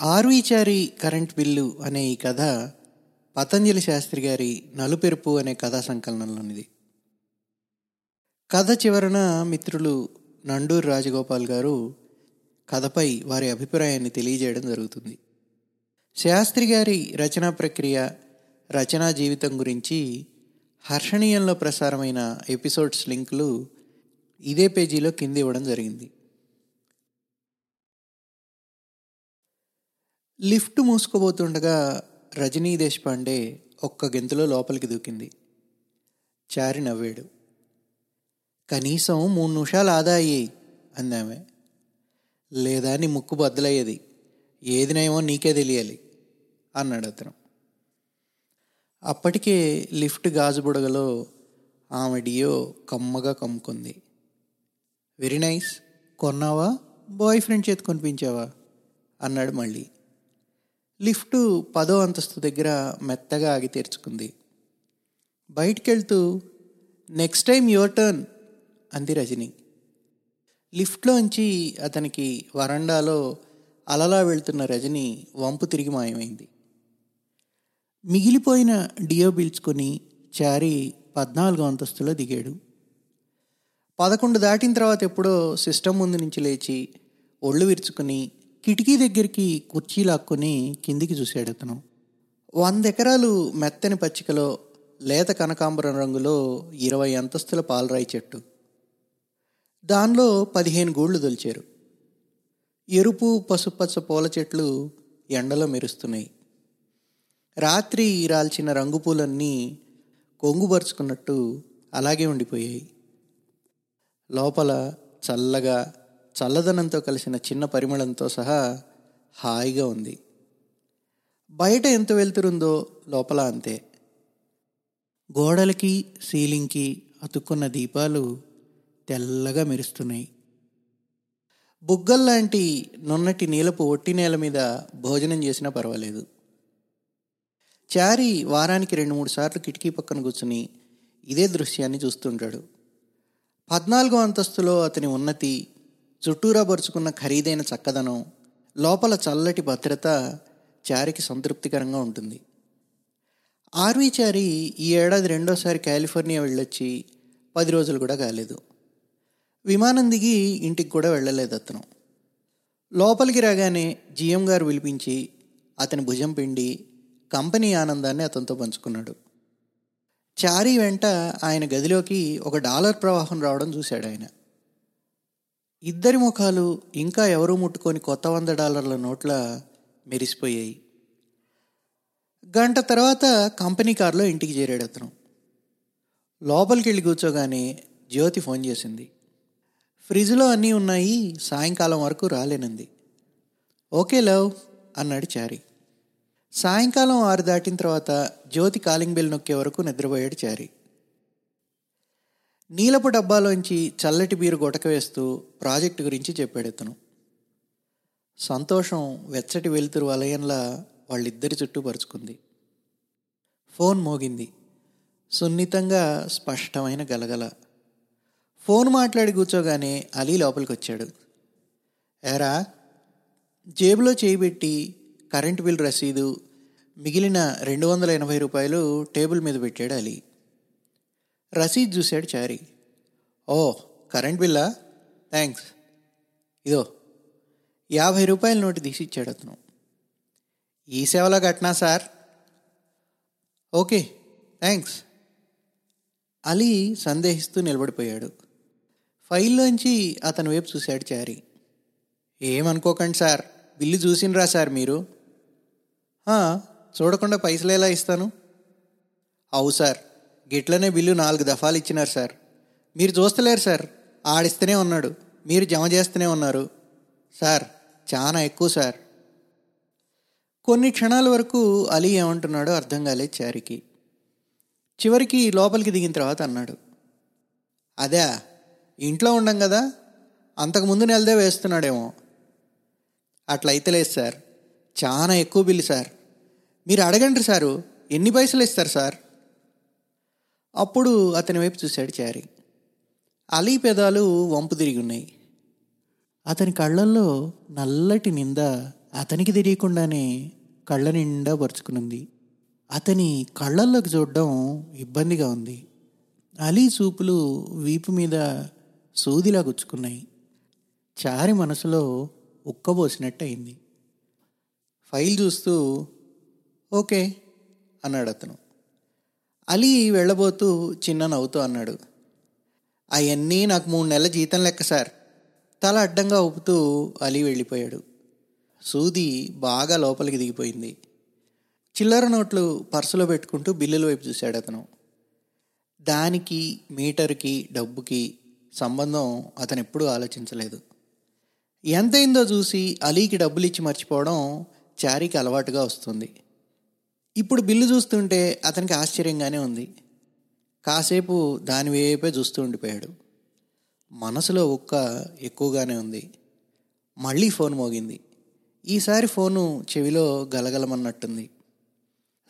ఆర్వీచారి current bill అనే ఈ కథ పతంజలి శాస్త్రి గారి నలుపెరుపు అనే కథా సంకలనంలోనిది. కథ చివరన మిత్రులు నండూరు రాజగోపాల్ గారు కథపై వారి అభిప్రాయాన్ని తెలియజేయడం జరుగుతుంది. శాస్త్రి గారి రచనా ప్రక్రియ రచనా జీవితం గురించి హర్షణీయంలో ప్రసారమైన ఎపిసోడ్స్ లింకులు ఇదే పేజీలో కింది ఇవ్వడం జరిగింది. లిఫ్ట్ మూసుకోబోతుండగా రజనీ దేశపాండే ఒక్క గెంతులో లోపలికి దూకింది. చారి నవ్వాడు. కనీసం మూడు నిమిషాలు ఆదా అయ్యాయి అందామె. లేదా నీ ముక్కు బద్దలయ్యేది. ఏదినేమో నీకే తెలియాలి అన్నాడు అతను. అప్పటికే లిఫ్ట్ గాజు బుడగలో ఆమె డియో కమ్మగా కమ్ముకుంది. Very nice. కొన్నావా? బాయ్ ఫ్రెండ్ చేతి కొనిపించావా అన్నాడు మళ్ళీ. లిఫ్టు పదో అంతస్తు దగ్గర మెత్తగా ఆగి తెరుచుకుంది. బయటికెళ్తూ నెక్స్ట్ టైం యువర్ టర్న్ అంది రజని. లిఫ్ట్లోంచి అతనికి వరండాలో అలలా వెళ్తున్న రజని వంపు తిరిగి మాయమైంది. మిగిలిపోయిన డియో పీల్చుకొని చారి పద్నాలుగో అంతస్తులో దిగాడు. పదకొండు దాటిన తర్వాత ఎప్పుడో సిస్టమ్ ముందు నుంచి లేచి ఒళ్ళు విరుచుకుని కిటికీ దగ్గరికి కుర్చీ లాక్కొని కిందికి చూశాడు అతను. వంద ఎకరాలు మెత్తని పచ్చికలో లేత కనకాంబరం రంగులో ఇరవై అంతస్తుల పాలరాయి చెట్టు. దానిలో పదిహేను గూళ్ళు దొలిచారు. ఎరుపు పసుపచ్చ పూల చెట్లు ఎండలో మెరుస్తున్నాయి. రాత్రి రాల్చిన రంగు పూలన్నీ కొంగుపరుచుకున్నట్టు అలాగే ఉండిపోయాయి. లోపల చల్లగా చల్లదనంతో కలిసిన చిన్న పరిమళంతో సహా హాయిగా ఉంది. బయట ఎంత వెళ్తురుందో లోపల అంతే. గోడలకి సీలింగ్కి అతుక్కున్న దీపాలు తెల్లగా మెరుస్తున్నాయి. బుగ్గల్లాంటి నున్నటి నీలపు ఒట్టి నేల మీద భోజనం చేసినా పర్వాలేదు. చారి వారానికి రెండు మూడు సార్లు కిటికీ పక్కన కూర్చుని ఇదే దృశ్యాన్ని చూస్తుంటాడు. పద్నాలుగో అంతస్తులో అతని ఉన్నతి చుట్టూరా పరుచుకున్న ఖరీదైన చక్కదనం లోపల చల్లటి భద్రత చారికి సంతృప్తికరంగా ఉంటుంది. ఆర్వీ చారి ఈ ఏడాది రెండోసారి కాలిఫోర్నియా వెళ్ళొచ్చి పది రోజులు కూడా కాలేదు. విమానం దిగి ఇంటికి కూడా వెళ్ళలేదు అతను. లోపలికి రాగానే జిఎం గారు పిలిపించి అతని భుజం పిండి కంపెనీ ఆనందాన్ని అతనితో పంచుకున్నాడు. చారీ వెంట ఆయన గదిలోకి ఒక డాలర్ ప్రవాహం రావడం చూశాడు ఆయన. ఇద్దరి ముఖాలు ఇంకా ఎవరూ ముట్టుకొని కొత్త వంద డాలర్ల నోట్ల మెరిసిపోయాయి. గంట తర్వాత కంపెనీ కారులో ఇంటికి చేరాడు అతను. లోపలికి వెళ్ళి కూర్చోగానే జ్యోతి ఫోన్ చేసింది. ఫ్రిడ్జ్లో అన్నీ ఉన్నాయి సాయంకాలం వరకు రాలేనంది. ఓకే లవ్ అన్నాడు చారి. సాయంకాలం ఆరు దాటిన తర్వాత జ్యోతి కాలింగ్ బెల్ నొక్కే వరకు నిద్రపోయాడు చారి. నీలపు డబ్బాలోంచి చల్లటి బీరు గొటక వేస్తూ ప్రాజెక్టు గురించి చెప్పాడు అతను సంతోషం వెచ్చటి వెలుతురు వలయంలా వాళ్ళిద్దరి చుట్టూ పరుచుకుంది. ఫోన్ మోగింది. సున్నితంగా స్పష్టమైన గలగల. ఫోన్ మాట్లాడి కూర్చోగానే అలీ లోపలికి వచ్చాడు ఏరా జేబులో చేయిబెట్టి కరెంటు బిల్ రసీదు మిగిలిన రెండు వందల ఎనభై రూపాయలు టేబుల్ మీద పెట్టాడు అలీ. రసీద్ చూశాడు చారి. ఓ కరెంట్ బిల్లా? థ్యాంక్స్ ఇదో యాభై రూపాయల నోటి తీసిచ్చాడు అతను. ఈ సేవలో కట్నా సార్? ఓకే థ్యాంక్స్ అలీ సందేహిస్తూ నిలబడిపోయాడు. ఫైల్లోంచి అతని వైపు చూశాడు చారి. ఏమనుకోకండి సార్ బిల్లు చూసినరా సార్ మీరు? చూడకుండా పైసలు ఎలా ఇస్తాను? అవు సార్ గిట్లనే బిల్లు నాలుగు దఫాలు ఇచ్చినారు సార్. మీరు చూస్తలేరు సార్. ఆడిస్తూనే ఉన్నాడు. మీరు జమ చేస్తూనే ఉన్నారు. సార్ చాలా ఎక్కువ సార్. కొన్ని క్షణాల వరకు అలీ ఏమంటున్నాడో అర్థం కాలేదు చారికి. చివరికి లోపలికి దిగిన తర్వాత అన్నాడు. అదే ఇంట్లో ఉండం కదా. అంతకుముందు నెలదే వేస్తున్నాడేమో. అట్లయితే లేదు సార్. చాలా ఎక్కువ బిల్లు సార్. మీరు అడగండి సారు. ఎన్ని పైసలు ఇస్తారు సార్? అప్పుడు అతని వైపు చూశాడు చారి. అలీ పెదాలు వంపు తిరిగి ఉన్నాయి. అతని కళ్ళల్లో నల్లటి నింద అతనికి తెలియకుండానే కళ్ళ నిండా పరుచుకునుంది. అతని కళ్ళల్లోకి చూడడం ఇబ్బందిగా ఉంది. అలీ చూపులు వీపు మీద సూదిలా గుచ్చుకున్నాయి. చారి మనసులో ఉక్కబోసినట్టు అయింది ఫైల్ చూస్తూ ఓకే అన్నాడు అతను అలీ వెళ్ళబోతూ చిన్న నవ్వుతూ అన్నాడు. అవన్నీ నాకు మూడు నెలల జీతం లెక్క సార్. తల అడ్డంగా ఊపుతూ అలీ వెళ్ళిపోయాడు. సూది బాగా లోపలికి దిగిపోయింది. చిల్లర నోట్లు పర్సులో పెట్టుకుంటూ బిల్లుల వైపు చూశాడు అతను. దానికి మీటర్కి డబ్బుకి సంబంధం అతను ఎప్పుడూ ఆలోచించలేదు. ఎంతైందో చూసి అలీకి డబ్బులు ఇచ్చి మర్చిపోవడం చారీకి అలవాటుగా వస్తుంది. ఇప్పుడు బిల్లు చూస్తుంటే అతనికి ఆశ్చర్యంగానే ఉంది. కాసేపు దాని వైపే చూస్తూ ఉండిపోయాడు. మనసులో ఉక్క ఎక్కువగానే ఉంది. మళ్ళీ ఫోన్ మోగింది. ఈసారి ఫోను చెవిలో గలగలమన్నట్టుంది.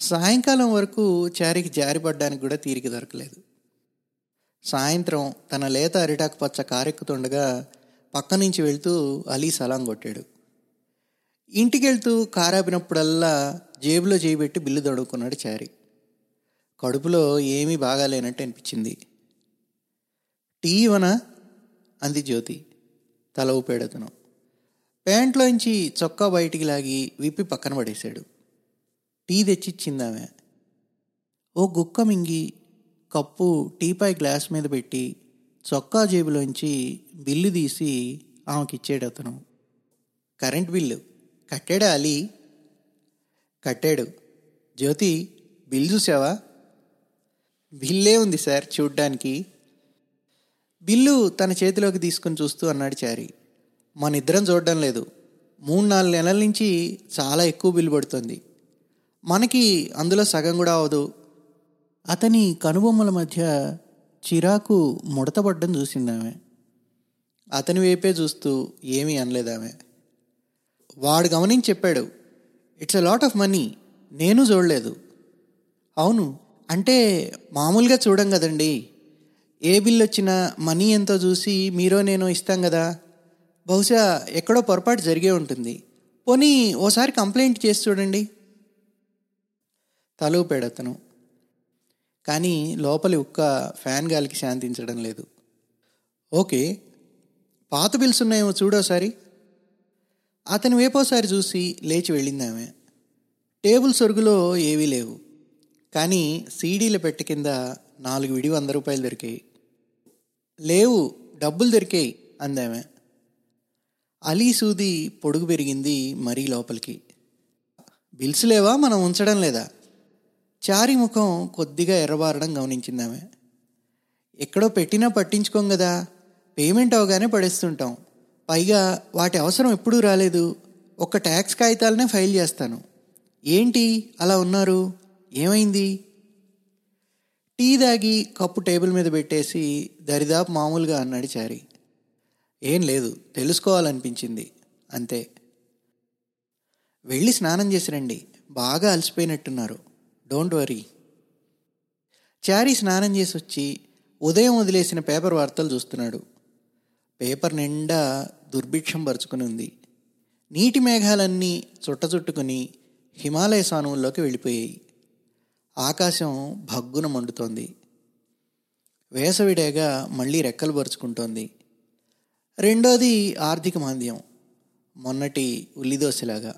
సాయంకాలం వరకు చారికి జారిపడ్డానికి కూడా తీరిక దొరకలేదు. సాయంత్రం తన లేత అరిటాకు పచ్చ కారెక్కుతుండగా పక్క నుంచి వెళ్తూ అలీ సలాం కొట్టాడు. ఇంటికి వెళ్తూ కారాపినప్పుడల్లా జేబులో చేయిబెట్టి బిల్లు దొడుకున్నాడు చారి. కడుపులో ఏమీ బాగాలేనట్టు అనిపించింది. టీ ఇవనా అంది జ్యోతి. తల ఊపేడతను. ప్యాంట్లోంచి చొక్కా బయటికి లాగి విప్పి పక్కన పడేశాడు. టీ తెచ్చిచ్చిందామె. ఓ గుక్క మింగి కప్పు టీపాయ్ గ్లాస్ మీద పెట్టి చొక్కా జేబులోంచి బిల్లు తీసి ఆమెకిచ్చాడు అతను కరెంట్ బిల్లు. కట్టాడా అలీ? కట్టాడు. జ్యోతి బిల్ చూసావా బిల్లే ఉంది సార్ చూడ్డానికి. బిల్లు తన చేతిలోకి తీసుకుని చూస్తూ అన్నాడు చారి. మన ఇద్దరం చూడడం లేదు. మూడు నాలుగు నెలల నుంచి చాలా ఎక్కువ బిల్లు పడుతుంది. మనకి అందులో సగం కూడా అవదు. అతని కనుబొమ్మల మధ్య చిరాకు ముడతపడ్డం చూసిందామె అతని వైపే చూస్తూ ఏమీ అనలేదామె వాడు గమనించి చెప్పాడు it's a lot of money నేను చూడలేదు. అవును. అంటే మామూలుగా చూడం కదండి. ఏ బిల్ వచ్చినా మనీ ఎంతో చూసి మీరో నేను ఇస్తాం కదా. బహుశా ఎక్కడో పొరపాటు జరిగే ఉంటుంది. పోనీ ఓసారి కంప్లైంట్ చేసి చూడండి. తలూపాడు అతను కానీ లోపలి ఉక్క ఫ్యాన్ గాలికి శాంతించడం లేదు. ఓకే. పాత బిల్స్ ఉన్నాయేమో చూడోసారి అతని వేపోసారి చూసి లేచి వెళ్ళింది ఆమె టేబుల్ సొరుగులో ఏవీ లేవు. కానీ సీడీల పెట్టె కింద నాలుగు విడి వంద రూపాయలు దొరికాయి. లేవు డబ్బులు దొరికాయి అందామె. అలీ సూది పొడుగు పెరిగింది మరీ లోపలికి. బిల్స్ లేవా? మనం ఉంచడం లేదా? చారి ముఖం కొద్దిగా ఎర్రబారడం గమనించిందామె. ఎక్కడో పెట్టినా పట్టించుకోం కదా పేమెంట్ అవగానే పడేస్తుంటాం. పైగా వాటి అవసరం ఎప్పుడూ రాలేదు. ఒక్క ట్యాక్స్ కాగితాలనే ఫైల్ చేస్తాను. ఏంటి? అలా ఉన్నారు. ఏమైంది? టీ దాగి కప్పు టేబుల్ మీద పెట్టేసి దరిదాపు మామూలుగా అన్నాడు చారి. ఏం లేదు తెలుసుకోవాలనిపించింది. అంతే. వెళ్ళి స్నానం చేసి రండి. బాగా అలసిపోయినట్టున్నారు. Don't worry. చారీ స్నానం చేసి వచ్చి ఉదయం వదిలేసిన పేపర్ వార్తలు చూస్తున్నాడు. పేపర్ నిండా దుర్భిక్షం పరుచుకుని ఉంది. నీటి మేఘాలన్నీ చుట్ట చుట్టుకుని హిమాలయ సానువుల్లోకి వెళ్ళిపోయాయి. ఆకాశం భగ్గున మండుతోంది. వేసవిడేగా మళ్ళీ రెక్కలు పరుచుకుంటోంది. రెండోది ఆర్థిక మాంద్యం. మొన్నటి ఉల్లిదోశలాగా.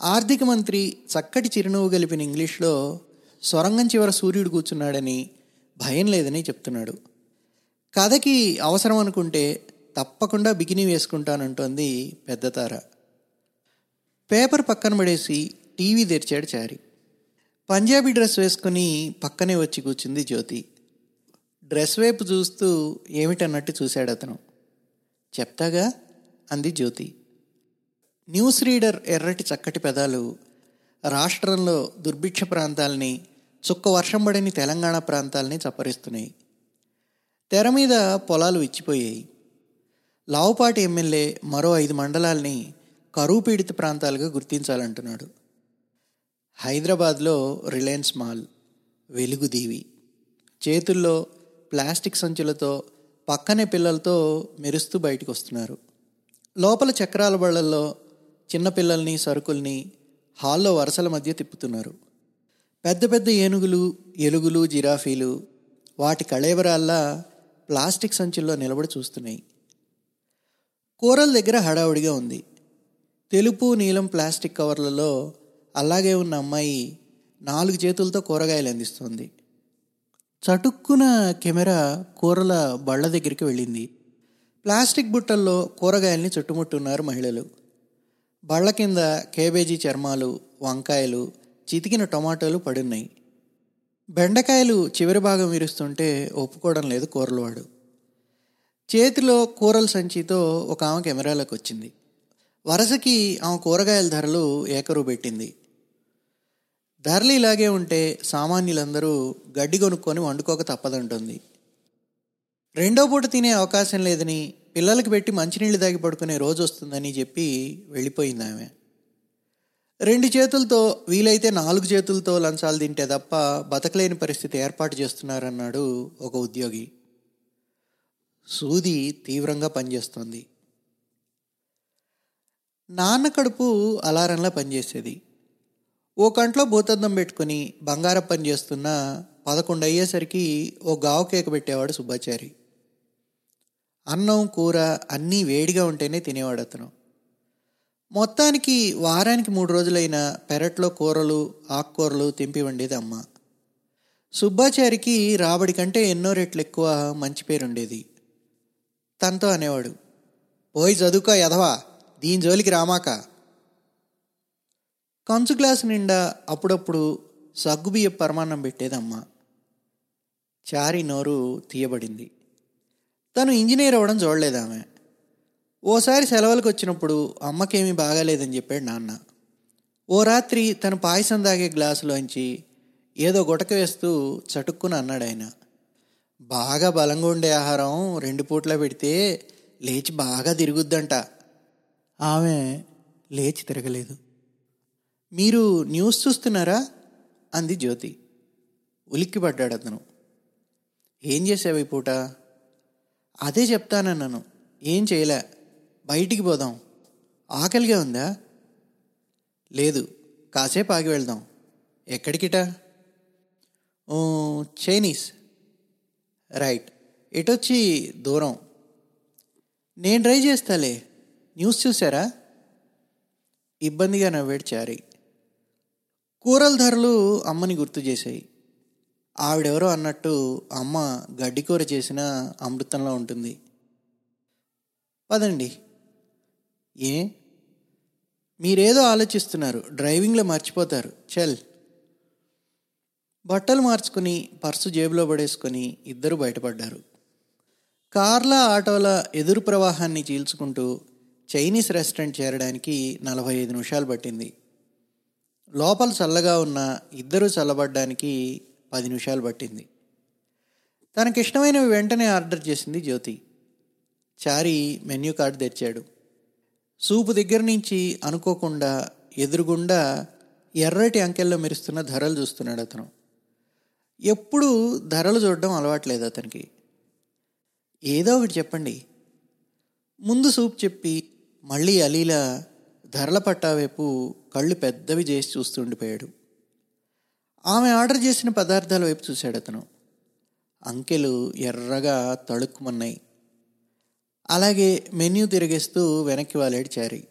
ఆర్థిక మంత్రి చక్కటి చిరునవ్వు గలిపిన ఇంగ్లీష్లో సొరంగం చివర సూర్యుడు కూర్చున్నాడని భయం లేదని చెప్తున్నాడు. కథకి అవసరం అనుకుంటే తప్పకుండా బికినీ వేసుకుంటానంటోంది పెద్ద తార. పేపర్ పక్కన పడేసి టీవీ తెరిచాడు చారి. పంజాబీ డ్రెస్ వేసుకుని పక్కనే వచ్చి కూర్చుంది జ్యోతి. డ్రెస్ వైపు చూస్తూ ఏమిటన్నట్టు చూశాడు అతను చెప్తాగా? అంది జ్యోతి. న్యూస్ రీడర్ ఎర్రటి చక్కటి పెదాలు రాష్ట్రంలో దుర్భిక్ష ప్రాంతాలని చుక్క వర్షం పడని తెలంగాణ ప్రాంతాలని చప్పరిస్తున్నాయి. తెర మీద పొలాలు విచ్చిపోయాయి. లావుపాటి ఎమ్మెల్యే మరో ఐదు మండలాల్ని కరువు పీడిత ప్రాంతాలుగా గుర్తించాలంటున్నాడు. హైదరాబాద్లో రిలయన్స్ మాల్ వెలుగుదీవి చేతుల్లో ప్లాస్టిక్ సంచులతో పక్కనే పిల్లలతో మెరుస్తూ బయటకు వస్తున్నారు లోపల చక్రాల బళ్ళల్లో చిన్నపిల్లల్ని సరుకుల్ని హాల్లో వరుసల మధ్య తిప్పుతున్నారు. పెద్ద పెద్ద ఏనుగులు ఎలుగులు జిరాఫీలు వాటి కళేవరాల్లా ప్లాస్టిక్ సంచుల్లో నిలబడి చూస్తున్నాయి. కూరల దగ్గర హడావుడిగా ఉంది. తెలుపు నీలం ప్లాస్టిక్ కవర్లలో అలాగే ఉన్న అమ్మాయి నాలుగు చేతులతో కూరగాయలు అందిస్తుంది. చటుక్కున కెమెరా కూరల బళ్ళ దగ్గరికి వెళ్ళింది. ప్లాస్టిక్ బుట్టల్లో కూరగాయల్ని చుట్టుముట్టున్నారు మహిళలు. బళ్ళ కింద కేబేజీ చర్మాలు వంకాయలు చితికిన టొమాటోలు పడున్నాయి. బెండకాయలు చివరి భాగం విరుస్తుంటే ఒప్పుకోవడం లేదు కూరలవాడు. చేతిలో కూరల సంచితో ఒక ఆమె కెమెరాలోకి వచ్చింది. వరసకి ఆమె కూరగాయల ధరలు ఏకరు పెట్టింది. ధరలు ఇలాగే ఉంటే సామాన్యులందరూ గడ్డి కొనుక్కొని వండుకోక తప్పదంటుంది. రెండో పూట తినే అవకాశం లేదని పిల్లలకి పెట్టి మంచినీళ్ళు దాగి పడుకునే రోజు వస్తుందని చెప్పి వెళ్ళిపోయింది ఆమె. రెండు చేతులతో వీలైతే నాలుగు చేతులతో లంచాలు తింటే తప్ప బతకలేని పరిస్థితి ఏర్పాటు చేస్తున్నారన్నాడు ఒక ఉద్యోగి. సూది తీవ్రంగా పనిచేస్తోంది. నాన్న కడుపు అలారంలా పనిచేసేది. ఓ కంట్లో భూతద్దం పెట్టుకుని బంగారం పని చేస్తున్న పదకొండు అయ్యేసరికి ఓ గావు కేక పెట్టేవాడు సుబ్బాచారి. అన్నం కూర అన్నీ వేడిగా ఉంటేనే తినేవాడు అతను. మొత్తానికి వారానికి మూడు రోజులైన పెరట్లో కూరలు ఆకుకూరలు తెంపి వండేది అమ్మ. సుబ్బాచారికి రాబడి కంటే ఎన్నో రెట్లు ఎక్కువ మంచి పేరుండేది. తనతో అనేవాడు పోయి చదువుకో ఎదవా దీని జోలికి రామాక. కంచు గ్లాసు నిండా అప్పుడప్పుడు సగ్గుబియ్య పరమాన్నం పెట్టేదమ్మ చారి నోరు తీయబడింది. తను ఇంజనీర్ అవ్వడం చూడలేదు ఆమె. ఓసారి సెలవులకు వచ్చినప్పుడు అమ్మకేమీ బాగాలేదని చెప్పాడు నాన్న. ఓ రాత్రి తన పాయసం తాగే గ్లాసులోంచి ఏదో గుటక వేస్తూ చటుక్కున అన్నాడు ఆయన. బాగా బలంగా ఉండే ఆహారం రెండు పూట్ల పెడితే లేచి బాగా తిరుగుద్దంట. ఆమె లేచి తిరగలేదు. మీరు న్యూస్ చూస్తున్నారా? అంది జ్యోతి. ఉలిక్కిపడ్డాడు అతను. ఏం చేసావు ఈ పూట? అదే చెప్తానన్నాను. ఏం చేయలే? బయటికి పోదాం. ఆకలిగా ఉందా? లేదు. కాసేపు ఆగి వెళ్దాం. ఎక్కడికిట? చైనీస్. రైట్. ఇటొచ్చి దూరం. నేను ట్రై చేస్తాలే. న్యూస్ చూసారా? ఇబ్బందిగా నవ్వాడు చారి. కూరల ధరలు అమ్మని గుర్తు చేశాయి. ఆవిడెవరో అన్నట్టు అమ్మ గడ్డి కూర చేసిన అమృతంలో ఉంటుంది. పదండి. ఏ? మీరేదో ఆలోచిస్తున్నారు డ్రైవింగ్లో మర్చిపోతారు చల్. బట్టలు మార్చుకుని పర్సు జేబులో పడేసుకొని ఇద్దరు బయటపడ్డారు. కార్ల ఆటోల ఎదురు ప్రవాహాన్ని చీల్చుకుంటూ చైనీస్ రెస్టారెంట్ చేరడానికి నలభై ఐదు నిమిషాలు పట్టింది. లోపల చల్లగా ఉన్న ఇద్దరు చల్లబడ్డానికి పది నిమిషాలు పట్టింది. తనకిష్టమైనవి వెంటనే ఆర్డర్ చేసింది జ్యోతి. చారి మెన్యూ కార్డు తెచ్చాడు సూపు దగ్గర నుంచి అనుకోకుండా ఎదురుగుండా ఎర్రటి అంకెల్లో మెరుస్తున్న ధరలు చూస్తున్నాడు అతను. ఎప్పుడూ ధరలు చూడడం అలవాట్లేదు అతనికి. ఏదో ఒకటి చెప్పండి. ముందు సూప్ చెప్పి మళ్ళీ అలీలా ధరల పట్టా వైపు కళ్ళు పెద్దవి చేసి చూస్తుండిపోయాడు ఆమె ఆర్డర్ చేసిన పదార్థాల వైపు చూశాడు అతను. అంకెలు ఎర్రగా తళుక్కుమన్నాయి. అలాగే మెన్యూ తిరిగేస్తూ వెనక్కి వాలాడు చారి.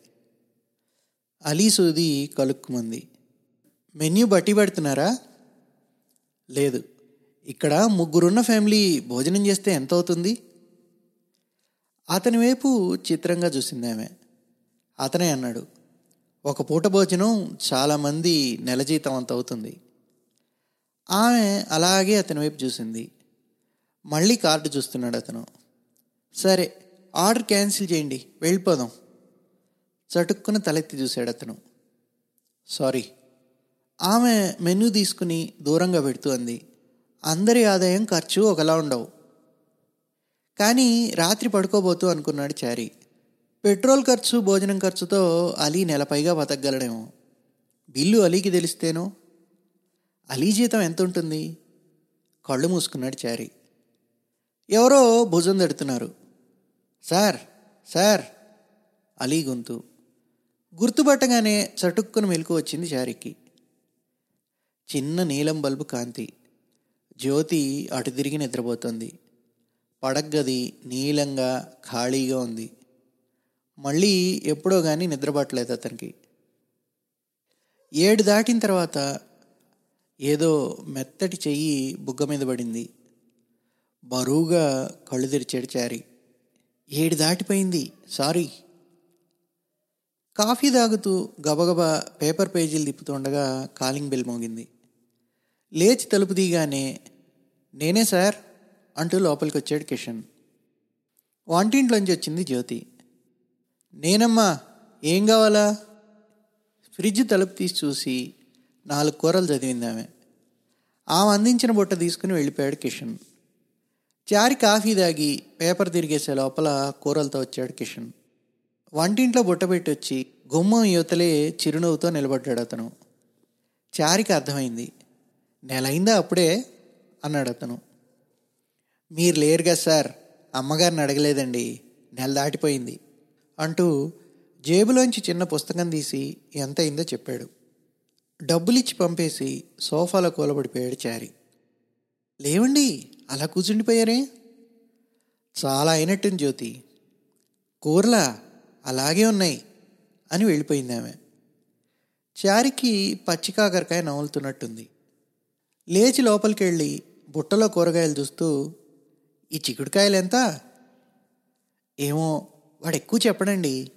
అలీ సూది కలుక్కుమంది. మెన్యూ బట్టి పెడుతున్నారా? లేదు. ఇక్కడ ముగ్గురున్న ఫ్యామిలీ భోజనం చేస్తే ఎంత అవుతుంది అతని వైపు చిత్రంగా చూసింది ఆమె అతనే అన్నాడు ఒక పూట భోజనం చాలామంది నెల జీతం అంత అవుతుంది ఆమె అలాగే అతని వైపు చూసింది. మళ్ళీ కార్డు చూస్తున్నాడు అతను. సరే ఆర్డర్ క్యాన్సిల్ చేయండి వెళ్ళిపోదాం. చటుక్కున తలెత్తి చూశాడు అతను. సారీ. ఆమె మెనూ తీసుకుని దూరంగా పెడుతూ అంది. అందరి ఆదాయం ఖర్చు ఒకలా ఉండవు. కానీ రాత్రి పడుకోబోతూ అనుకున్నాడు చారి. పెట్రోల్ ఖర్చు భోజనం ఖర్చుతో అలీ నెలపైగా బతకగలడేమో. బిల్లు అలీకి తెలిస్తేనో? అలీ జీతం ఎంత ఉంటుంది కళ్ళు మూసుకున్నాడు చారి. ఎవరో భుజం తడుతున్నారు. సార్ సార్ అలీ గొంతు గుర్తుపట్టగానే చటుక్కున మెలకు వచ్చింది చారికి చిన్న నీలం బల్బు కాంతి. జ్యోతి అటు తిరిగి నిద్రపోతుంది. పడగ్గది నీలంగా ఖాళీగా ఉంది. మళ్ళీ ఎప్పుడో కానీ నిద్రపట్టలేదు అతనికి. ఏడు దాటిన తర్వాత ఏదో మెత్తటి చెయ్యి బుగ్గ మీద పడింది. బరువుగా కళ్ళు తెరిచాడు చారి ఏడు దాటిపోయింది. సారీ. కాఫీ తాగుతూ గబగబా పేపర్ పేజీలు తిప్పుతుండగా కాలింగ్ బెల్ మోగింది. లేచి తలుపు తీయగానే నేనే సార్ అంటూ లోపలికి వచ్చాడు కిషన్. వంటింట్లోంచి వచ్చింది జ్యోతి. నేనమ్మా ఏం కావాలా? ఫ్రిడ్జ్ తలుపు తీసి చూసి నాలుగు కూరలు చదివింది ఆమె ఆమె అందించిన బుట్ట తీసుకుని వెళ్ళిపోయాడు కిషన్. చారి కాఫీ తాగి పేపర్ తిరిగేసే లోపల కూరలతో వచ్చాడు కిషన్. వంటింట్లో బుట్ట పెట్టి వచ్చి గుమ్మం యువతలే చిరునవ్వుతో నిలబడ్డాడు అతను. చారికి అర్థమైంది. నెలైందా అప్పుడే? అన్నాడు అతను. మీరు లేరుగా సార్. అమ్మగారిని అడగలేదండి. నెల దాటిపోయింది. అంటూ జేబులోంచి చిన్న పుస్తకం తీసి ఎంత అయిందో చెప్పాడు. డబ్బులిచ్చి పంపేసి సోఫాలో కూలబడిపోయాడు చారి. లేవండి. అలా కూర్చుండిపోయారే? చాలా అయినట్టుంది జ్యోతి. కూరలా అలాగే ఉన్నాయి అని వెళ్ళిపోయింది ఆమె. చారికి పచ్చికాకరకాయ నవ్వులుతున్నట్టుంది లేచి లోపలికి వెళ్ళి బుట్టలో కూరగాయలు చూస్తూ ఈ చిక్కుడుకాయలు ఎంత ఏమో వాడు ఎక్కువ చెప్పడండి.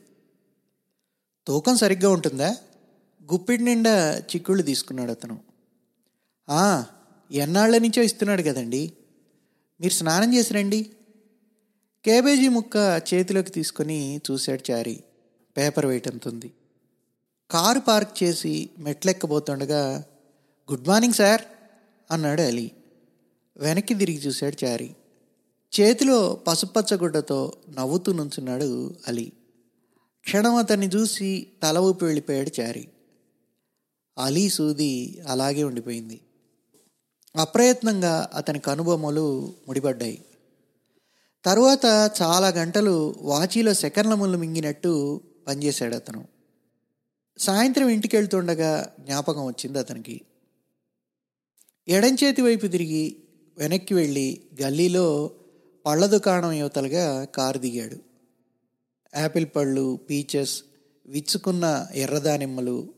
తూకం సరిగ్గా ఉంటుందా? గుప్పిడి నిండా చిక్కుళ్ళు తీసుకున్నాడు అతను ఎన్నాళ్ళ నుంచో ఇస్తున్నాడు కదండీ. మీరు స్నానం చేసి రండి. కేబేజీ ముక్క చేతిలోకి తీసుకొని చూశాడు చారి. పేపర్ వేయటంతుంది కారు పార్క్ చేసి మెట్లెక్కబోతుండగా గుడ్ మార్నింగ్ సార్ అన్నాడు అలీ. వెనక్కి తిరిగి చూశాడు చారి. చేతిలో పసుపచ్చగుడ్డతో నవ్వుతూ నుంచున్నాడు అలీ. క్షణం అతన్ని చూసి తల ఊపి వెళ్ళిపోయాడు చారి. అలీ సూది అలాగే ఉండిపోయింది. అప్రయత్నంగా అతని కనుబొమ్మలు ముడిపడ్డాయి. తరువాత చాలా గంటలు వాచీలో సెకండ్ల ముళ్ళు మింగినట్టు పనిచేశాడు అతను. సాయంత్రం ఇంటికి వెళ్తుండగా జ్ఞాపకం వచ్చింది అతనికి. ఎడంచేతి వైపు తిరిగి వెనక్కి వెళ్ళి గల్లీలో పళ్ళ దుకాణం యువతలుగా కారు దిగాడు. యాపిల్ పళ్ళు పీచెస్ విచ్చుకున్న ఎర్రదానిమ్మలు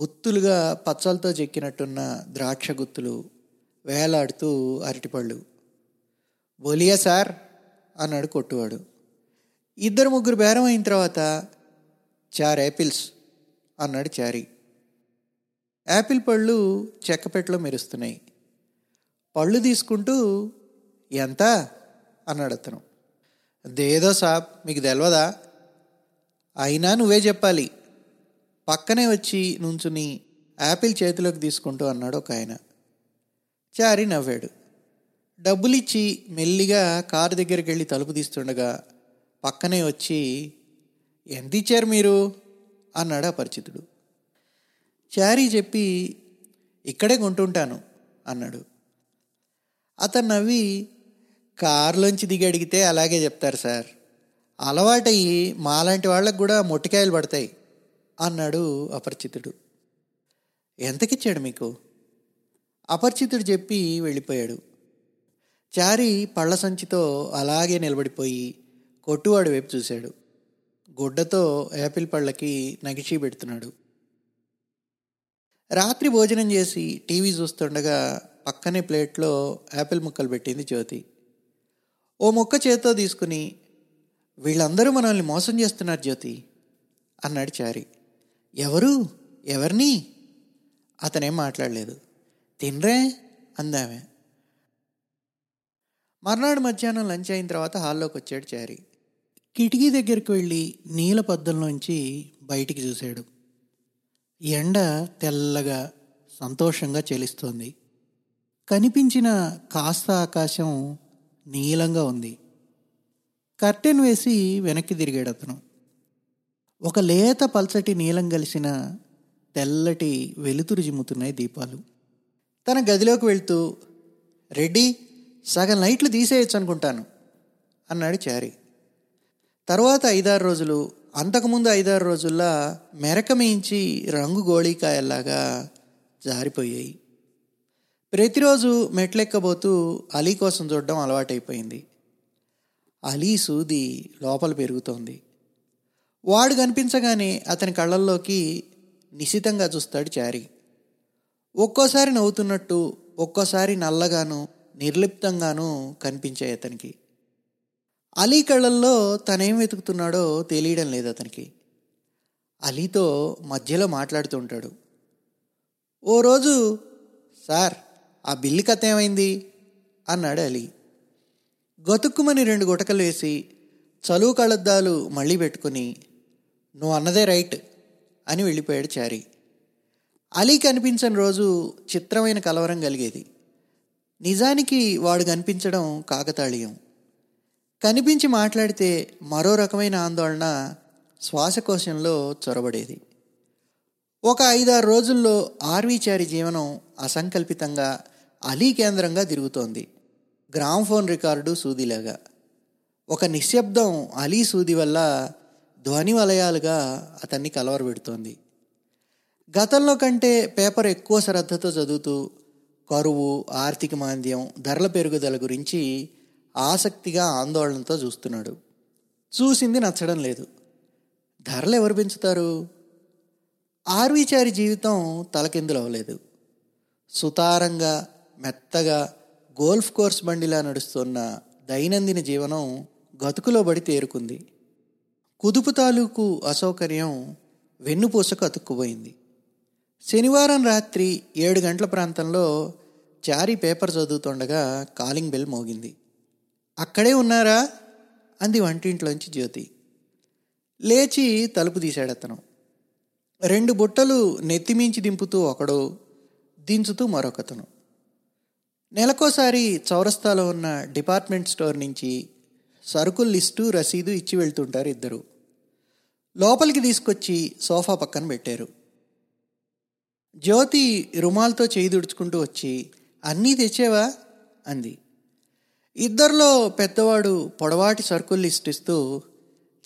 గుత్తులుగా పచ్చలతో చెక్కినట్టున్న ద్రాక్ష గుత్తులు వేలాడుతూ అరటిపళ్ళు. బోలియా సార్ అన్నాడు కొట్టువాడు. ఇద్దరు ముగ్గురు బేరం అయిన తర్వాత చార్ యాపిల్స్ అన్నాడు చారీ. యాపిల్ పళ్ళు చెక్కపెట్టలో మెరుస్తున్నాయి. పళ్ళు తీసుకుంటూ ఎంత? అన్నాడు అతను. దేదో సాబ్ మీకు తెలియదా అయినా నువ్వే చెప్పాలి. పక్కనే వచ్చి నుంచుని యాపిల్ చేతిలోకి తీసుకుంటూ అన్నాడు ఒక ఆయన. చారి నవ్వాడు. డబ్బులిచ్చి మెల్లిగా కారు దగ్గరికి వెళ్ళి తలుపు తీస్తుండగా పక్కనే వచ్చి ఎంత ఇచ్చారు మీరు? అన్నాడు అపరిచితుడు. చారీ చెప్పి ఇక్కడే కొంటుంటాను అన్నాడు. అతను నవ్వి కారులోంచి దిగి అడిగితే అలాగే చెప్తారు సార్. అలవాటయ్యి మాలాంటి వాళ్ళకు కూడా మొట్టికాయలు పడతాయి అన్నాడు అపరిచితుడు. ఎంతకిచ్చాడు మీకు? అపరిచితుడు చెప్పి వెళ్ళిపోయాడు. చారి పళ్ళ సంచితో అలాగే నిలబడిపోయి కొట్టువాడు వైపు చూశాడు. గుడ్డతో యాపిల్ పళ్ళకి నగిచి పెడుతున్నాడు. రాత్రి భోజనం చేసి టీవీ చూస్తుండగా పక్కనే ప్లేట్లో యాపిల్ ముక్కలు పెట్టింది జ్యోతి. ఓ ముక్క చేత్తో తీసుకుని వీళ్ళందరూ మనల్ని మోసం చేస్తున్నారు జ్యోతి అన్నాడు చారి. ఎవరు? ఎవరిని? అతనేం మాట్లాడలేదు. తినరే? అందామె. మర్నాడు మధ్యాహ్నం లంచ్ అయిన తర్వాత హాల్లోకి వచ్చాడు చారి. కిటికీ దగ్గరికి వెళ్ళి నీల పద్దంలోంచి బయటికి చూశాడు. ఎండ తెల్లగా సంతోషంగా చెలిస్తోంది. కనిపించిన కాస్త ఆకాశం నీలంగా ఉంది. కర్టెన్ వేసి వెనక్కి తిరిగాడు అతను. ఒక లేత పల్చటి నీలం కలిసిన తెల్లటి వెలుతురు జిమ్ముతున్నాయి దీపాలు. తన గదిలోకి వెళ్తూ రెడ్డి సగం లైట్లు తీసేయచ్చు అనుకుంటాను అన్నాడు చారి. తర్వాత ఐదారు రోజులు అంతకుముందు ఐదారు రోజుల్లో మెరకమేయించి రంగు గోళీకాయల్లాగా జారిపోయాయి. ప్రతిరోజు మెట్లెక్కబోతూ అలీ కోసం చూడడం అలవాటైపోయింది. అలీ సూది లోపల పెరుగుతోంది. వాడు కనిపించగానే అతని కళ్ళల్లోకి నిశితంగా చూస్తాడు చారీ. ఒక్కోసారి నవ్వుతున్నట్టు ఒక్కోసారి నల్లగాను నిర్లిప్తంగానూ కనిపించాయి అతనికి. అలీ కళ్ళల్లో తనేం వెతుకుతున్నాడో తెలియడం లేదు అతనికి. అలీతో మధ్యలో మాట్లాడుతుంటాడు ఓ రోజు సార్ ఆ బిల్లు కథ ఏమైంది? అన్నాడు అలీ. గతుక్కుమని రెండు గుటకలు వేసి చలువు కళ్ళద్దాలు మళ్ళీ పెట్టుకుని నువ్వు అన్నదే రైట్ అని వెళ్ళిపోయాడు చారి. అలీ కనిపించని రోజు చిత్రమైన కలవరం కలిగేది. నిజానికి వాడు కనిపించడం కాకతాళీయం. కనిపించి మాట్లాడితే మరో రకమైన ఆందోళన శ్వాసకోశంలో చొరబడేది. ఒక ఐదారు రోజుల్లో ఆర్వీచారి జీవనం అసంకల్పితంగా అలీ కేంద్రంగా తిరుగుతోంది. గ్రామ్ఫోన్ రికార్డు సూదిలాగా. ఒక నిశ్శబ్దం అలీ సూది వల్ల ధ్వని వలయాలుగా అతన్ని కలవరపెడుతోంది. గతంలో కంటే పేపర్ ఎక్కువ శ్రద్ధతో చదువుతూ కరువు ఆర్థిక మాంద్యం ధరల పెరుగుదల గురించి ఆసక్తిగా ఆందోళనతో చూస్తున్నాడు. చూసింది నచ్చడం లేదు. ధరలు ఎవరు పెంచుతారు? ఆర్వీచారి జీవితం తలకిందులవ్వలేదు సుతారంగా మెత్తగా గోల్ఫ్ కోర్స్ బండిలా నడుస్తున్న దైనందిన జీవనం గతుకులో బడి తేరుకుంది. కుదుపు తాలూకు అసౌకర్యం వెన్నుపూసకు అతుక్కుపోయింది. శనివారం రాత్రి ఏడు గంటల ప్రాంతంలో చారీ పేపర్ చదువుతుండగా కాలింగ్ బెల్ మోగింది. అక్కడే ఉన్నారా? అంది వంటింట్లోంచి జ్యోతి. లేచి తలుపు తీశాడతను రెండు బుట్టలు నెత్తిమించి దింపుతూ ఒకడు దించుతూ మరొకతను. నెలకోసారి చౌరస్తాలో ఉన్న డిపార్ట్మెంట్ స్టోర్ నుంచి సరుకుల లిస్టు రసీదు ఇచ్చి వెళ్తుంటారు ఇద్దరు. లోపలికి తీసుకొచ్చి సోఫా పక్కన పెట్టారు. జ్యోతి రుమాల్తో చేయి దుడుచుకుంటూ వచ్చి అన్నీ తెచ్చేవా? అంది. ఇద్దరిలో పెద్దవాడు పొడవాటి సరుకులు లిస్ట్ ఇస్తూ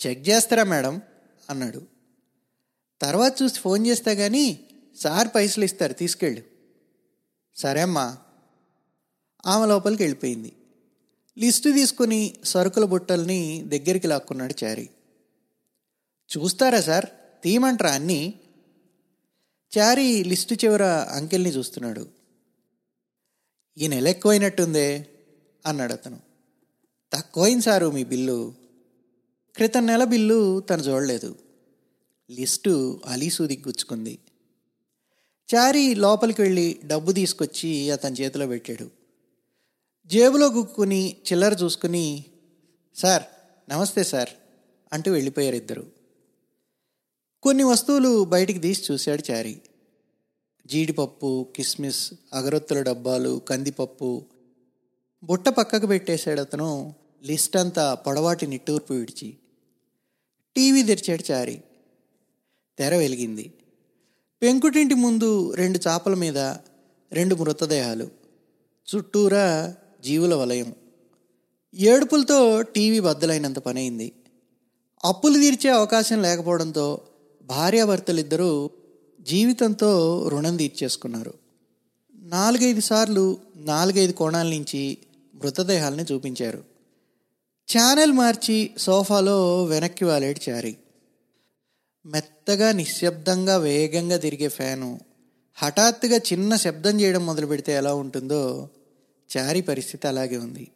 చెక్ చేస్తారా మేడం? అన్నాడు. తర్వాత చూసి ఫోన్ చేస్తే కానీ సార్ పైసలు ఇస్తారు తీసుకెళ్ళు. సరే అమ్మా. ఆమె లోపలికి వెళ్ళిపోయింది. లిస్టు తీసుకుని సరుకుల బుట్టల్ని దగ్గరికి లాక్కున్నాడు చారి. చూస్తారా సార్? తీయమంటారా అన్నీ? చారీ లిస్టు చివర అంకెల్ని చూస్తున్నాడు. ఈ నెల ఎక్కువైనట్టుందే అన్నాడు అతను. తక్కువైంది సారు మీ బిల్లు. క్రితం నెల బిల్లు తను చూడలేదు. లిస్టు అలీసూది గుచ్చుకుంది చారీ లోపలికి వెళ్ళి డబ్బు తీసుకొచ్చి అతని చేతిలో పెట్టాడు. జేబులో గుక్కుని చిల్లర చూసుకుని సార్ నమస్తే సార్ అంటూ వెళ్ళిపోయారు ఇద్దరు. కొన్ని వస్తువులు బయటికి తీసి చూశాడు చారి. జీడిపప్పు కిస్మిస్ అగరొత్తుల డబ్బాలు కందిపప్పు. బుట్ట పక్కకు పెట్టేశాడు అతను. లిస్ట్ అంతా పొడవాటి నిట్టూర్పు విడిచి. టీవీ తెరిచాడు చారి. తెర వెలిగింది. పెంకుటింటి ముందు రెండు చాపల మీద రెండు మృతదేహాలు. చుట్టూరా జీవుల వలయం. ఏడుపులతో టీవీ బద్దలైనంత పనైంది. అప్పులు తీర్చే అవకాశం లేకపోవడంతో భార్యాభర్తలిద్దరూ జీవితంతో రుణం తీర్చేసుకున్నారు. నాలుగైదు సార్లు నాలుగైదు కోణాల నుంచి మృతదేహాలని చూపించారు. ఛానల్ మార్చి సోఫాలో వెనక్కి వాలేడు చారి. మెత్తగా నిశ్శబ్దంగా వేగంగా తిరిగే ఫ్యాను. హఠాత్తుగా చిన్న శబ్దం చేయడం మొదలు పెడితే ఎలా ఉంటుందో చారి పరిస్థితి అలాగే ఉంది.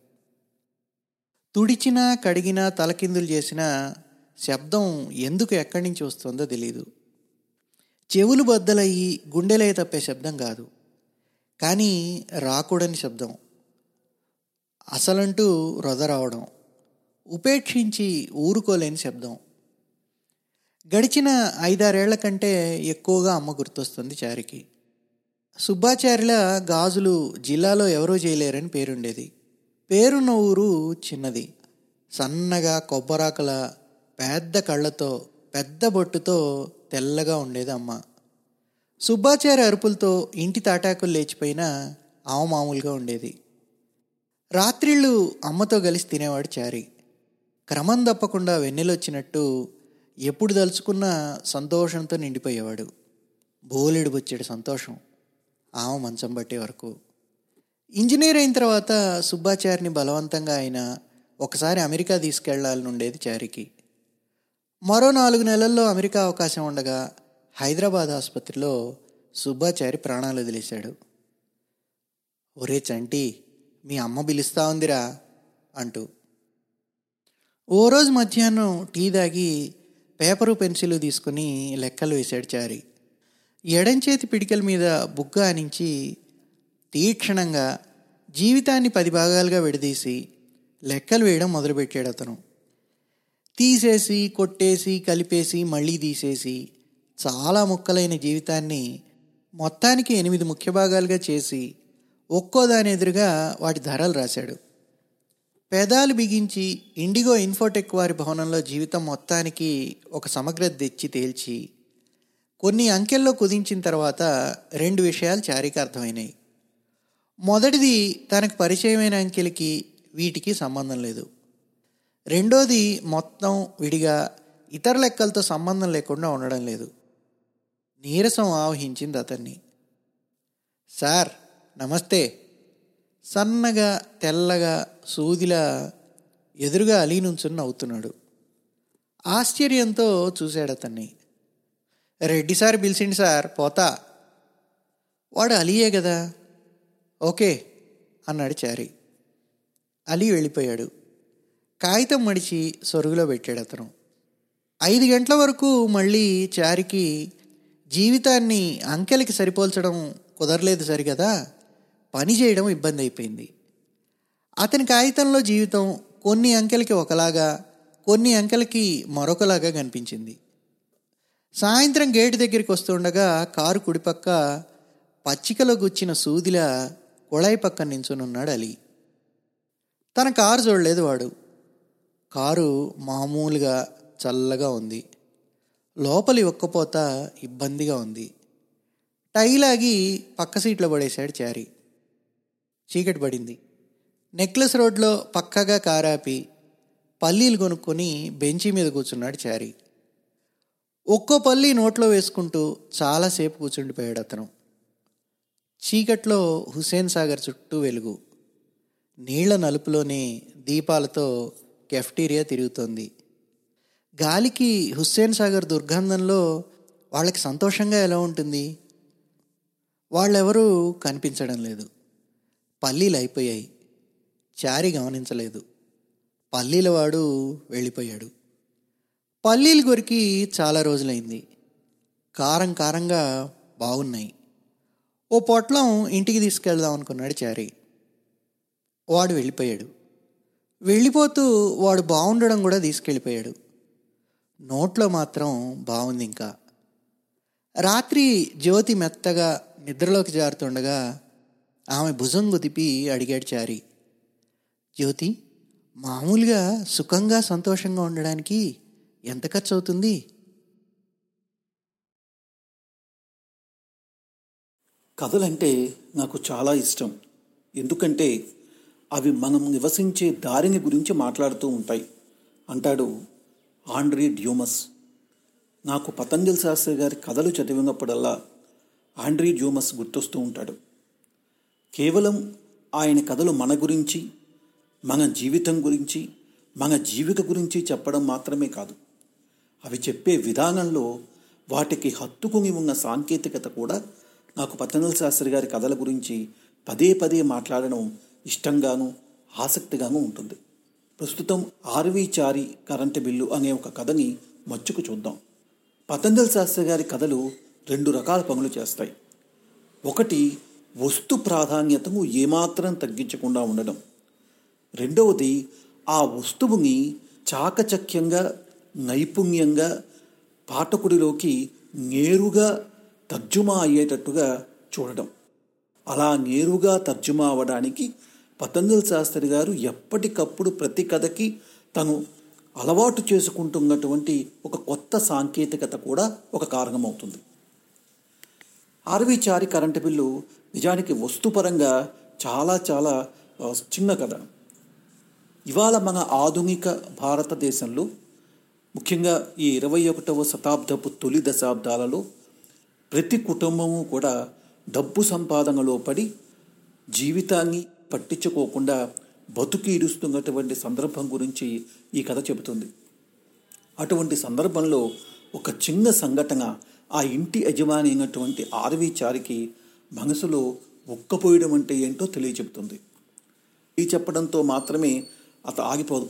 తుడిచినా కడిగినా తలకిందులు చేసిన శబ్దం ఎందుకు ఎక్కడి నుంచి వస్తుందో తెలియదు చెవులు బద్దలయ్యి గుండెలే తప్పే శబ్దం కాదు. కానీ రాకూడని శబ్దం. అసలంటూ రొద రావడం. ఉపేక్షించి ఊరుకోలేని శబ్దం. గడిచిన ఐదారేళ్ళ కంటే ఎక్కువగా అమ్మ గుర్తొస్తుంది చారికి. సుబ్బాచార్యుల గాజులు జిల్లాలో ఎవరూ చేయలేరని పేరుండేది. పేరున్న ఊరు చిన్నది. సన్నగా కొబ్బరాకల పెద్ద కళ్ళతో పెద్ద బొట్టుతో తెల్లగా ఉండేది అమ్మ. సుబ్బాచారి అరుపులతో ఇంటి తాటాకులు లేచిపోయినా అవమామూలుగా మామూలుగా ఉండేది. రాత్రిళ్ళు అమ్మతో కలిసి తినేవాడు చారి. క్రమం తప్పకుండా వెన్నెలొచ్చినట్టు ఎప్పుడు తలుచుకున్నా సంతోషంతో నిండిపోయేవాడు. బోలెడు బొచ్చాడు సంతోషం. ఆమె మంచం పట్టే వరకు. ఇంజనీర్ అయిన తర్వాత సుబ్బాచారిని బలవంతంగా అయినా ఒకసారి అమెరికా తీసుకెళ్ళాలని ఉండేది చారికి. మరో నాలుగు నెలల్లో అమెరికా అవకాశం ఉండగా హైదరాబాద్ ఆసుపత్రిలో సుబ్బాచారి ప్రాణాలు వదిలేశాడు. ఒరే చంటి మీ అమ్మ పిలుస్తా ఉందిరా అంటూ. ఓ రోజు మధ్యాహ్నం టీ దాగి పేపరు పెన్సిల్ తీసుకుని లెక్కలు వేశాడు చారి. ఎడంచేతి పిడికల మీద బుగ్గ ఆనించి తీక్షణంగా జీవితాన్ని పది భాగాలుగా విడదీసి లెక్కలు వేయడం మొదలుపెట్టాడు అతను. తీసేసి కొట్టేసి కలిపేసి మళ్ళీ తీసేసి చాలా ముక్కలైన జీవితాన్ని మొత్తానికి ఎనిమిది ముఖ్య భాగాలుగా చేసి ఒక్కో దాని ఎదురుగా వాటి ధరలు రాశాడు. పెదాలు బిగించి ఇండిగో ఇన్ఫోటెక్ వారి భవనంలో జీవితం మొత్తానికి ఒక సమగ్రత తెచ్చి తేల్చి కొన్ని అంకెల్లో కుదించిన తర్వాత రెండు విషయాలు చారికి అర్థమైనాయి మొదటిది తనకు పరిచయమైన అంకెలకి వీటికి సంబంధం లేదు. రెండోది మొత్తం విడిగా ఇతర లెక్కలతో సంబంధం లేకుండా ఉండడం లేదు. నీరసం ఆవహించింది అతన్ని. సార్ నమస్తే. సన్నగా తెల్లగా సూదిలా ఎదురుగా అలీనుంచుని నవ్వుతున్నాడు. ఆశ్చర్యంతో చూశాడు అతన్ని. రెడ్డి సార్ పిలిచిండి సార్ పోతా. వాడు అలీయే కదా. ఓకే అన్నాడు చారి. అలీ వెళ్ళిపోయాడు. కాగితం మడిచి సొరుగులో పెట్టాడు అతను. ఐదు గంటల వరకు మళ్ళీ చారికి జీవితాన్ని అంకెలకి సరిపోల్చడం కుదరలేదు సరిగదా పని చేయడం ఇబ్బంది అయిపోయింది. అతని కాగితంలో జీవితం కొన్ని అంకెలకి ఒకలాగా కొన్ని అంకెలకి మరొకలాగా కనిపించింది. సాయంత్రం గేటు దగ్గరికి వస్తుండగా కారు కుడిపక్క పచ్చికలో గుచ్చిన సూదిలా కుళాయి పక్కన నించునున్నాడు అలీ. తన కారు చూడలేదు వాడు. కారు మామూలుగా చల్లగా ఉంది. లోపలి ఒక్కపోత ఇబ్బందిగా ఉంది. టైలాగి పక్క సీట్లో పడేశాడు చారి. చీకటి పడింది. నెక్లెస్ రోడ్లో పక్కగా కారాపి పల్లీలు కొనుక్కొని బెంచి మీద కూర్చున్నాడు చారి. ఒక్కో పల్లి నోట్లో వేసుకుంటూ చాలాసేపు కూర్చుండిపోయాడు అతను. చీకట్లో హుసేన్ సాగర్ చుట్టూ వెలుగు. నీళ్ళ నలుపులోనే దీపాలతో కెఫ్టీరియా తిరుగుతోంది. గాలికి హుస్సేన్ సాగర్ దుర్గంధంలో వాళ్ళకి సంతోషంగా ఎలా ఉంటుంది? వాళ్ళెవరూ కనిపించడం లేదు. పల్లీలు అయిపోయాయి. చారి గమనించలేదు. పల్లీల వాడు వెళ్ళిపోయాడు. పల్లీలు కొరికి చాలా రోజులైంది. కారం కారంగా బాగున్నాయి. ఓ పొట్లం ఇంటికి తీసుకెళ్దాం అనుకున్నాడు చారి. వాడు వెళ్ళిపోయాడు. వెళ్ళిపోతూ వాడు బాగుండడం కూడా తీసుకెళ్ళిపోయాడు. నోట్లో మాత్రం బాగుంది ఇంకా. రాత్రి జ్యోతి మెత్తగా నిద్రలోకి జారుతుండగా ఆమె భుజం గుదిపి అడిగాడు చారి. జ్యోతి మామూలుగా సుఖంగా సంతోషంగా ఉండడానికి ఎంత ఖర్చు అవుతుంది కథలంటే నాకు చాలా ఇష్టం. ఎందుకంటే అవి మనం నివసించే దారిని గురించి మాట్లాడుతూ ఉంటాయి. అంటాడు ఆండ్రీ డ్యూమస్. నాకు పతంజలి శాస్త్రి గారి కథలు చదివినప్పుడల్లా ఆండ్రీ డ్యూమస్ గుర్తొస్తూ ఉంటాడు. కేవలం ఆయన కథలు మన గురించి మన జీవితం గురించి మన జీవిత గురించి చెప్పడం మాత్రమే కాదు. అవి చెప్పే విధానంలో వాటికి హత్తుకుని ఉన్న సాంకేతికత కూడా నాకు పతంజలి శాస్త్రి గారి కథల గురించి పదే పదే మాట్లాడడం ఇష్టంగాను ఆసక్తిగాను ఉంటుంది. ప్రస్తుతం ఆర్వి చారి కరెంటు బిల్లు అనే ఒక కథని మచ్చుకు చూద్దాం. పతంజలి శాస్త్రి గారి కథలు రెండు రకాల పనులు చేస్తాయి. ఒకటి వస్తు ప్రాధాన్యతను ఏమాత్రం తగ్గించకుండా ఉండడం. రెండవది ఆ వస్తువుని చాకచక్యంగా నైపుణ్యంగా పాఠకుడిలోకి నేరుగా తర్జుమా అయ్యేటట్టుగా చూడడం. అలా నేరుగా తర్జుమా అవ్వడానికి పతంజలి శాస్త్రి గారు ఎప్పటికప్పుడు ప్రతి కథకి తను అలవాటు చేసుకుంటున్నటువంటి ఒక కొత్త సాంకేతికత కూడా ఒక కారణమవుతుంది. ఆర్వి చారి కరెంటు బిల్లు నిజానికి వస్తుపరంగా చాలా చాలా చిన్న కథ. ఇవాళ మన ఆధునిక భారతదేశంలో ముఖ్యంగా ఈ ఇరవై ఒకటవ శతాబ్దపు తొలి దశాబ్దాలలో ప్రతి కుటుంబము కూడా డబ్బు సంపాదనలో పడి జీవితాన్ని పట్టించుకోకుండా బతుకు ఈడుస్తున్నటువంటి సందర్భం గురించి ఈ కథ చెబుతుంది. అటువంటి సందర్భంలో ఒక చిన్న సంఘటన ఆ ఇంటి యజమాని అయినటువంటి ఆర్వి చారికి మనసులో ఉక్కపోయడం అంటే ఏంటో తెలియచెబుతుంది. ఈ చెప్పడంతో మాత్రమే అత ఆగిపోదు.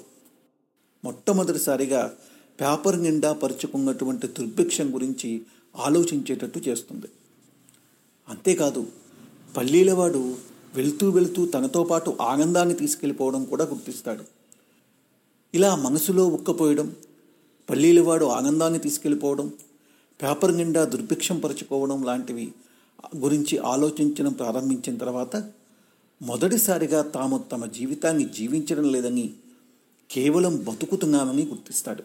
మొట్టమొదటిసారిగా పేపర్ నిండా పరుచుకున్నటువంటి దుర్భిక్షం గురించి ఆలోచించేటట్టు చేస్తుంది. అంతేకాదు పల్లీలవాడు వెళ్తూ వెళ్తూ తనతో పాటు ఆనందాన్ని తీసుకెళ్ళిపోవడం కూడా గుర్తిస్తాడు. ఇలా మనసులో ఉక్కపోయడం పల్లీలవాడు ఆనందాన్ని తీసుకెళ్ళిపోవడం పేపర్ నిండా దుర్భిక్షం పరుచుకోవడం లాంటివి గురించి ఆలోచించడం ప్రారంభించిన తర్వాత మొదటిసారిగా తాము తమ జీవితాన్ని జీవించడం లేదని కేవలం బతుకుతున్నామని గుర్తిస్తాడు.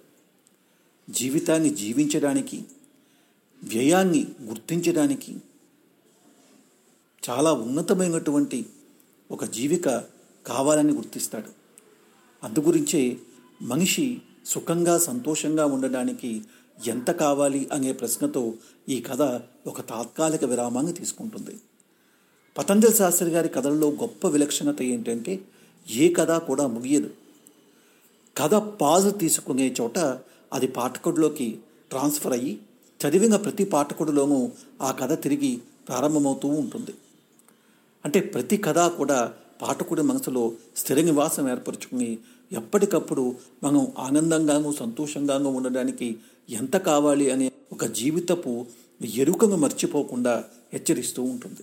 జీవితాన్ని జీవించడానికి వ్యయాన్ని గుర్తించడానికి చాలా ఉన్నతమైనటువంటి ఒక జీవిక కావాలని గుర్తిస్తాడు. అందుగురించే మనిషి సుఖంగా సంతోషంగా ఉండడానికి ఎంత కావాలి అనే ప్రశ్నతో ఈ కథ ఒక తాత్కాలిక విరామాన్ని తీసుకుంటుంది. పతంజలి శాస్త్రి గారి కథల్లో గొప్ప విలక్షణత ఏంటంటే ఏ కథ కూడా ముగియదు. కథ పాజు తీసుకునే చోట అది పాఠకుడిలోకి ట్రాన్స్ఫర్ అయ్యి చదివిన ప్రతి పాఠకుడిలోనూ ఆ కథ తిరిగి ప్రారంభమవుతూ ఉంటుంది. అంటే ప్రతి కథ కూడా పాఠకుడి మనసులో స్థిర నివాసం ఏర్పరచుకుని ఎప్పటికప్పుడు మనం ఆనందంగాను సంతోషంగాను ఉండడానికి ఎంత కావాలి అనే ఒక జీవితపు ఎరుకను మర్చిపోకుండా హెచ్చరిస్తూ ఉంటుంది.